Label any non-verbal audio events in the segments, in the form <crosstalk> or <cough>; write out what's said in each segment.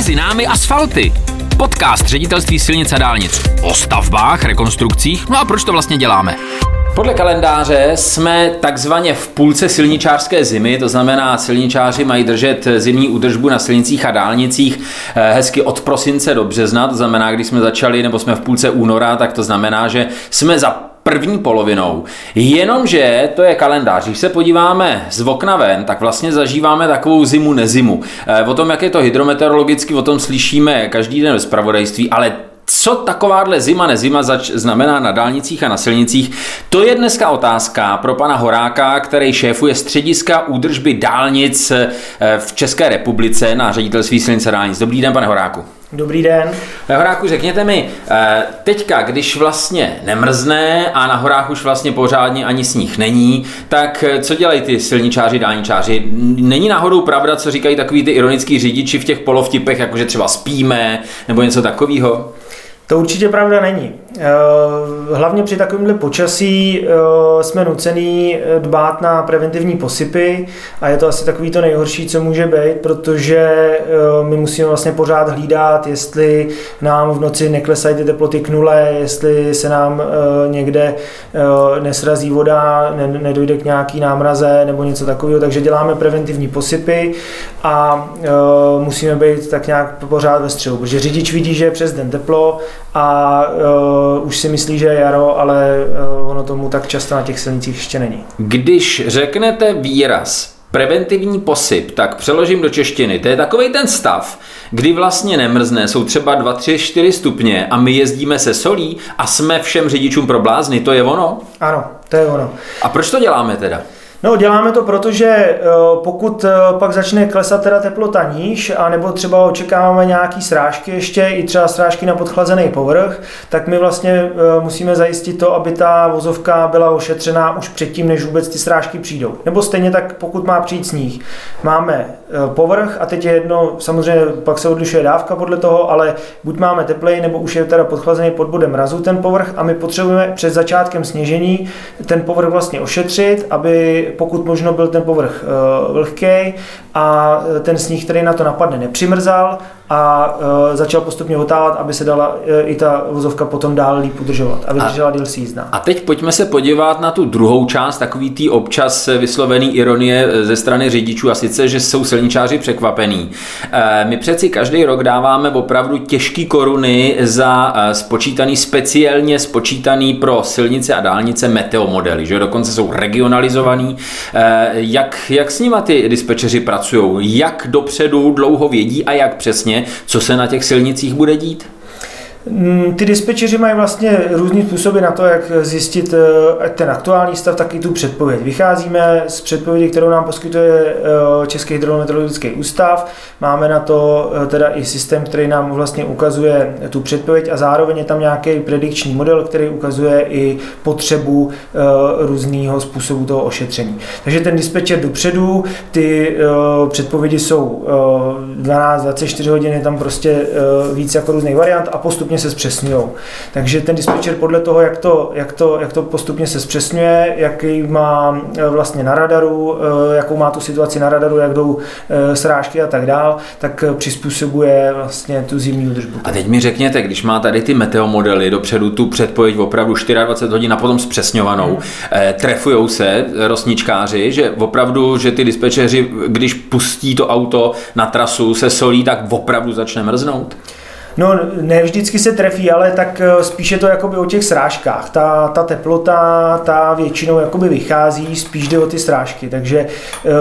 Mezi námi asfalty. Podcast ředitelství silnic a dálnic. O stavbách, rekonstrukcích. No a proč to vlastně děláme? Podle kalendáře jsme takzvaně v půlce silničářské zimy, to znamená, silničáři mají držet zimní údržbu na silnicích a dálnicích eh, hezky od prosince do března, to znamená, když jsme začali, nebo jsme v půlce února, tak to znamená, že jsme za první polovinou. Jenomže to je kalendář. Když se podíváme z okna ven, tak vlastně zažíváme takovou zimu nezimu. Eh, o tom, jak je to hydrometeorologicky, o tom slyšíme každý den ve zpravodajství, ale co takováhle zima nezima zač- znamená na dálnicích a na silnicích, to je dneska otázka pro pana Horáka, který šéfuje střediska údržby dálnic eh, v České republice na ředitelství silnice dálnic. Dobrý den, pane Horáku. Dobrý den. Na Horáku, řekněte mi, eh, teďka, když vlastně nemrzne a na horách už vlastně pořádně ani sníh není, tak eh, co dělají ty silničáři, dálničáři? Není náhodou pravda, co říkají takový ty ironický řidiči v těch polovtipech, jakože třeba spíme nebo něco takového? To určitě pravda není. Eh, hlavně při takovémhle počasí eh, jsme nucený eh, dbát na preventivní posypy a je to asi takový to nejhorší, co může být, protože my musíme vlastně pořád hlídat, jestli nám v noci neklesají ty teploty k nule, jestli se nám někde nesrazí voda, nedojde k nějaký námraze nebo něco takového, takže děláme preventivní posypy a musíme být tak nějak pořád ve střehu, protože řidič vidí, že je přes den teplo a uh, už si myslí, že je jaro, ale uh, ono tomu tak často na těch silnicích ještě není. Když řeknete výraz preventivní posyp, tak přeložím do češtiny. To je takový ten stav, kdy vlastně nemrzne, jsou třeba 2, 3, 4 stupně a my jezdíme se solí a jsme všem řidičům pro blázny. To je ono? Ano, to je ono. A proč to děláme teda? No, děláme to proto, že eh, pokud eh, pak začne klesat teda teplota níž, a nebo třeba očekáváme nějaký srážky ještě, i třeba srážky na podchlazený povrch, tak my vlastně eh, musíme zajistit to, aby ta vozovka byla ošetřená už předtím, než vůbec ty srážky přijdou. Nebo stejně tak, pokud má přijít sníh. Máme povrch a teď je jedno, samozřejmě pak se odlišuje dávka podle toho, ale buď máme teplej, nebo už je teda podchlazený pod bodem mrazu ten povrch a my potřebujeme před začátkem sněžení ten povrch vlastně ošetřit, aby pokud možno byl ten povrch uh, vlhký a ten sníh, který na to napadne, nepřimrzal a uh, začal postupně otávat, aby se dala uh, i ta vozovka potom dál líp udržovat a vydržela díl jízda. A teď pojďme se podívat na tu druhou část, takový tý občas vyslovený ironie ze strany řidičů a sice, že jsou silničáři překvapení. Uh, my přeci každý rok dáváme opravdu těžký koruny za uh, spočítaný, speciálně spočítaný pro silnice a dálnice meteomodely, že dokonce jsou regionalizovaný. Uh, jak, jak s nima ty dispečeři pracují? Jak dopředu dlouho vědí a jak přesně co se na těch silnicích bude dít? Mm, ty dispečeři mají vlastně různý způsoby na to, jak zjistit eh, ten aktuální stav, tak i tu předpověď. Vycházíme z předpovědi, kterou nám poskytuje eh, Český hydrometeorologický ústav. Máme na to eh, teda i systém, který nám vlastně ukazuje tu předpověď a zároveň je tam nějaký predikční model, který ukazuje i potřebu různého způsobu toho ošetření. Takže ten dispečer dopředu, ty předpovědi jsou 12-24 hodin, je tam prostě víc jako různých variant a postup postupně se zpřesňují. Takže ten dispečer podle toho, jak to, jak to, jak to postupně se zpřesňuje, jaký má eh, vlastně na radaru, eh, jakou má tu situaci na radaru, jak jdou eh, srážky a tak dál, tak přizpůsobuje vlastně tu zimní údržbu. A teď mi řekněte, když má tady ty meteomodely dopředu tu předpověď opravdu 24 hodin a potom zpřesňovanou, hmm. trefujou se rosničkáři, že opravdu, že ty dispečeři, když pustí to auto na trasu se solí, tak opravdu začne mrznout? No, ne vždycky se trefí, ale tak eh, spíše to jakoby o těch srážkách. Ta, ta teplota, ta většinou jakoby vychází, spíš jde o ty srážky. Takže e,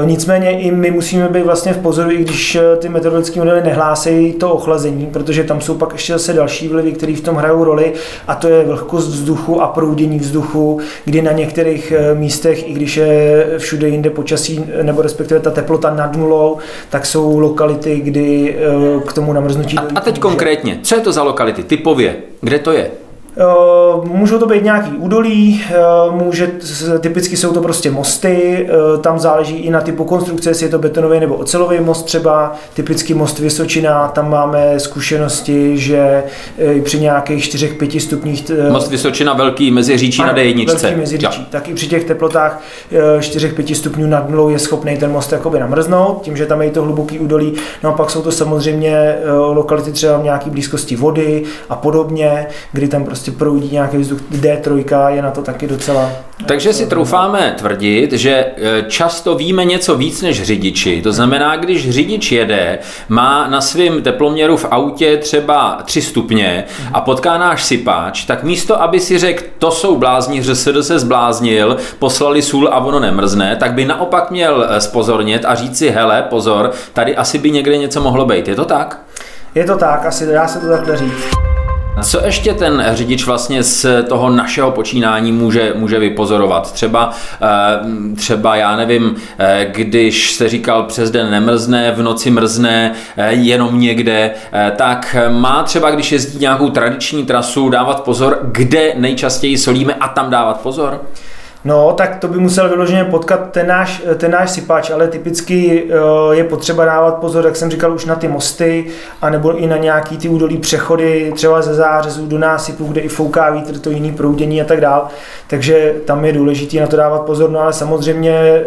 nicméně i my musíme být vlastně v pozoru, i když eh, ty meteorologické modely nehlásejí to ochlazení, protože tam jsou pak ještě zase další vlivy, které v tom hrajou roli, a to je vlhkost vzduchu a proudění vzduchu, kdy na některých místech, i když je všude jinde počasí, nebo respektive ta teplota nad nulou, tak jsou lokality, kdy k tomu namrznutí. A, a teď konkrétně konkrétně, co je to za lokality, typově, kde to je? Můžou to být nějaký údolí, může, typicky jsou to prostě mosty, tam záleží i na typu konstrukce, jestli je to betonový nebo ocelový most třeba, typicky most Vysočina, tam máme zkušenosti, že při nějakých 4-5 stupních... Most Vysočina velký mezi říčí na D1. Velký tak i při těch teplotách 4-5 stupňů nad nulou je schopný ten most jakoby namrznout, tím, že tam je to hluboký údolí, no a pak jsou to samozřejmě lokality třeba v nějaké blízkosti vody a podobně, kdy tam prostě prostě proudí nějaký vzduch. D3 je na to taky docela... Takže si troufáme tvrdit, že e, často víme něco víc než řidiči. To znamená, když řidič jede, má na svém teploměru v autě třeba 3 stupně a potká náš sypáč, tak místo, aby si řekl, to jsou blázni, že se zbláznil, poslali sůl a ono nemrzne, tak by naopak měl e, spozornět a říct si, hele, pozor, tady asi by někde něco mohlo být. Je to tak? Je to tak, asi dá se to takhle říct. Co ještě ten řidič vlastně z toho našeho počínání může, může vypozorovat? Třeba, eh, třeba, já nevím, eh, když se říkal přes den nemrzne, v noci mrzne eh, jenom někde, tak má třeba, když jezdí nějakou tradiční trasu, dávat pozor, kde nejčastěji solíme a tam dávat pozor? No, tak to by musel vyloženě potkat ten náš, ten náš sypač, ale typicky eh, je potřeba dávat pozor, jak jsem říkal, už na ty mosty, anebo i na nějaký ty údolí přechody, třeba ze zářezů do násypu, kde i fouká vítr, to jiný proudění a tak dál. Takže tam je důležité na to dávat pozor, no ale samozřejmě eh,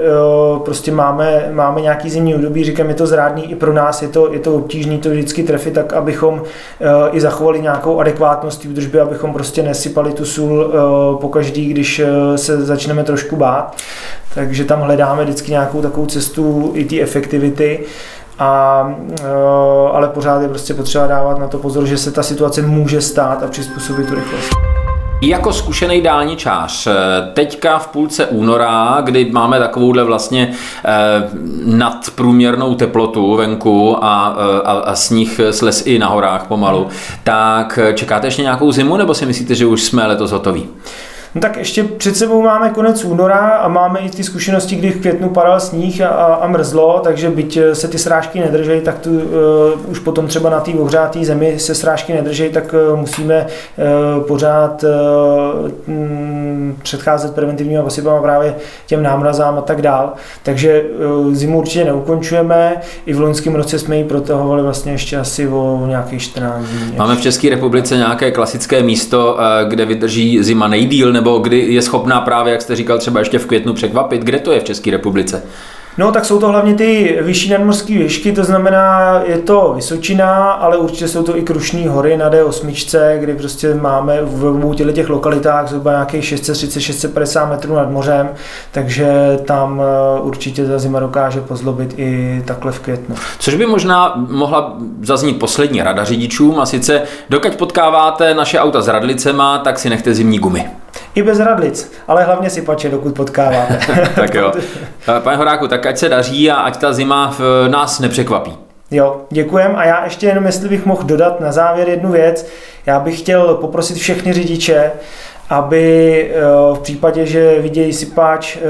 prostě máme, máme nějaký zimní období, říkám, je to zrádný i pro nás, je to, je to obtížný to vždycky trefit tak, abychom eh, i zachovali nějakou adekvátnost údržby, abychom prostě nesypali tu sůl po každý, když se začne začneme trošku bát. Takže tam hledáme vždycky nějakou takovou cestu i té efektivity. A, eh, ale pořád je prostě potřeba dávat na to pozor, že se ta situace může stát a přizpůsobit tu rychlost. Jako zkušený dálničář, eh, teďka v půlce února, kdy máme takovouhle vlastně eh, nadprůměrnou teplotu venku a, a, a sníh sles i na horách pomalu, tak čekáte ještě nějakou zimu nebo si myslíte, že už jsme letos hotoví? No tak ještě před sebou máme konec února a máme i ty zkušenosti, kdy v květnu padal sníh a, a, a mrzlo, takže byť eh, se ty srážky nedrží, tak tu uh, už potom třeba na té ohřáté zemi se srážky nedrží, tak uh, musíme uh, pořád uh, m, předcházet preventivními osypama právě těm námrazám a tak dál. Takže uh, zimu určitě neukončujeme. I v loňském roce jsme ji protahovali vlastně ještě asi o nějakých 14 dní. Máme v České republice nějaké klasické místo, kde vydrží zima nejdíl, nebo kdy je schopná právě, jak jste říkal, třeba ještě v květnu překvapit? Kde to je v České republice? No, tak jsou to hlavně ty vyšší nadmorské výšky, to znamená, je to Vysočina, ale určitě jsou to i Krušní hory na D8, kdy prostě máme v obou těch lokalitách zhruba nějakých 630-650 metrů nad mořem, takže tam eh, určitě ta zima dokáže pozlobit i takhle v květnu. Což by možná mohla zaznít poslední rada řidičům, a sice dokud potkáváte naše auta s radlicema, tak si nechte zimní gumy. I bez radlic, ale hlavně si pače, dokud potkáváte. <laughs> tak jo. Pane Horáku, tak ať se daří a ať ta zima v nás nepřekvapí. Jo, děkujem a já ještě jenom, jestli bych mohl dodat na závěr jednu věc. Já bych chtěl poprosit všechny řidiče, aby eh, v případě, že vidějí sypáč, eh,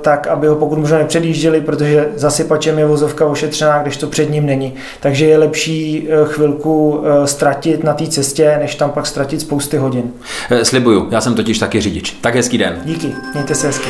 tak aby ho pokud možno nepředjížděli, protože za sypačem je vozovka ošetřená, když to před ním není. Takže je lepší eh, chvilku ztratit na té cestě, než tam pak ztratit spousty hodin. Slibuju, já jsem totiž taky řidič. Tak hezký den. Díky, mějte se hezky.